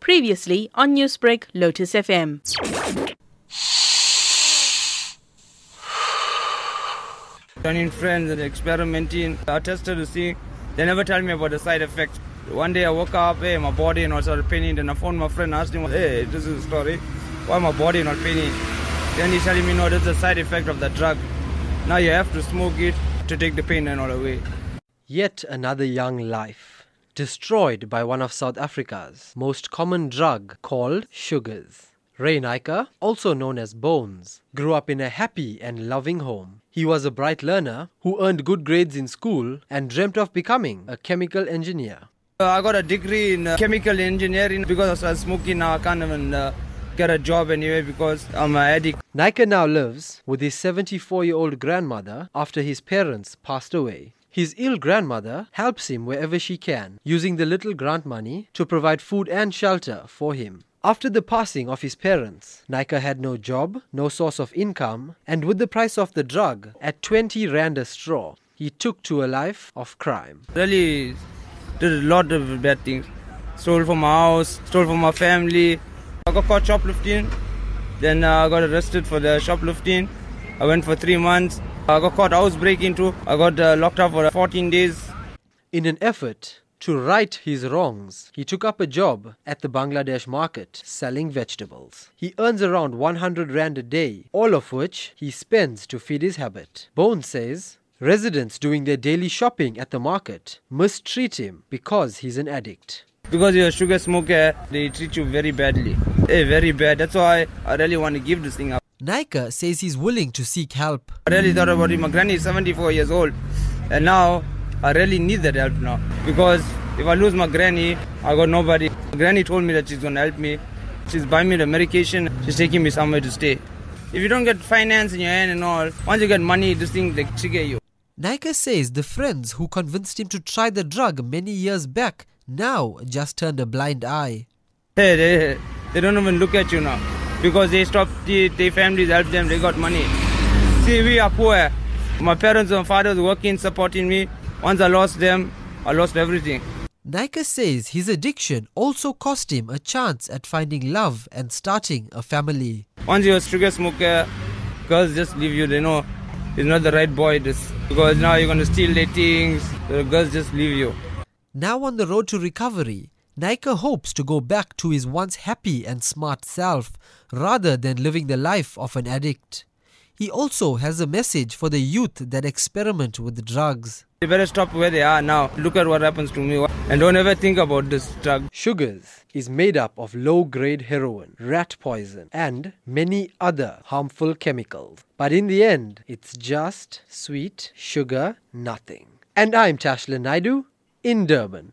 Previously on Newsbreak, Lotus FM. Turning friends and experimenting. I uh, tested to see. They never tell me about the side effects. One day I woke up, hey, my body not started paining. Then I phoned my friend, asked him, hey, this is the story. Why my body not paining? Then he's telling me, no, this is a side effect of the drug. Now you have to smoke it to take the pain and all away. Yet another young life, destroyed by one of South Africa's most common drug called sugars. Ray Naiker, also known as Bones, grew up in a happy and loving home. He was a bright learner who earned good grades in school and dreamt of becoming a chemical engineer. Uh, I got a degree in uh, chemical engineering because I was smoking now. I can't even uh, get a job anyway because I'm an addict. Naiker now lives with his 74 year old grandmother after his parents passed away. His ill grandmother helps him wherever she can, using the little grant money to provide food and shelter for him. After the passing of his parents, Naiker had no job, no source of income, and with the price of the drug at 20 rand a straw, he took to a life of crime. Really did a lot of bad things. Stole from my house, stole from my family. I got caught shoplifting. Then uh, I got arrested for the shoplifting. I went for three months. Uh, I got caught housebreaking too. I got uh, locked up for uh, 14 days. In an effort to right his wrongs, he took up a job at the Bangladesh market selling vegetables. He earns around 100 rand a day, all of which he spends to feed his habit. Bone says residents doing their daily shopping at the market mistreat him because he's an addict. Because you're a sugar smoker, they treat you very badly. Hey, very bad. That's why I really want to give this thing up. Naiker says he's willing to seek help. I really thought about it. My granny is 74 years old. And now I really need that help now. Because if I lose my granny, I got nobody. My granny told me that she's going to help me. She's buying me the medication. She's taking me somewhere to stay. If you don't get finance in your hand and all, once you get money, this thing they trigger you. Naiker says the friends who convinced him to try the drug many years back now just turned a blind eye. Hey, they, they don't even look at you now. Because they stopped, the, their families helped them, they got money. See, we are poor. My parents and fathers working, supporting me. Once I lost them, I lost everything. Naiker says his addiction also cost him a chance at finding love and starting a family. Once you're a sugar smoker, girls just leave you. They know it's not the right boy. This because now you're gonna steal their things. The girls just leave you. Now on the road to recovery, Naiker hopes to go back to his once happy and smart self rather than living the life of an addict. He also has a message for the youth that experiment with drugs. They better stop where they are now. Look at what happens to me, and don't ever think about this drug. Sugars is made up of low grade heroin, rat poison, and many other harmful chemicals. But in the end, it's just sweet sugar nothing. And I'm Tashlan Naidoo in Durban.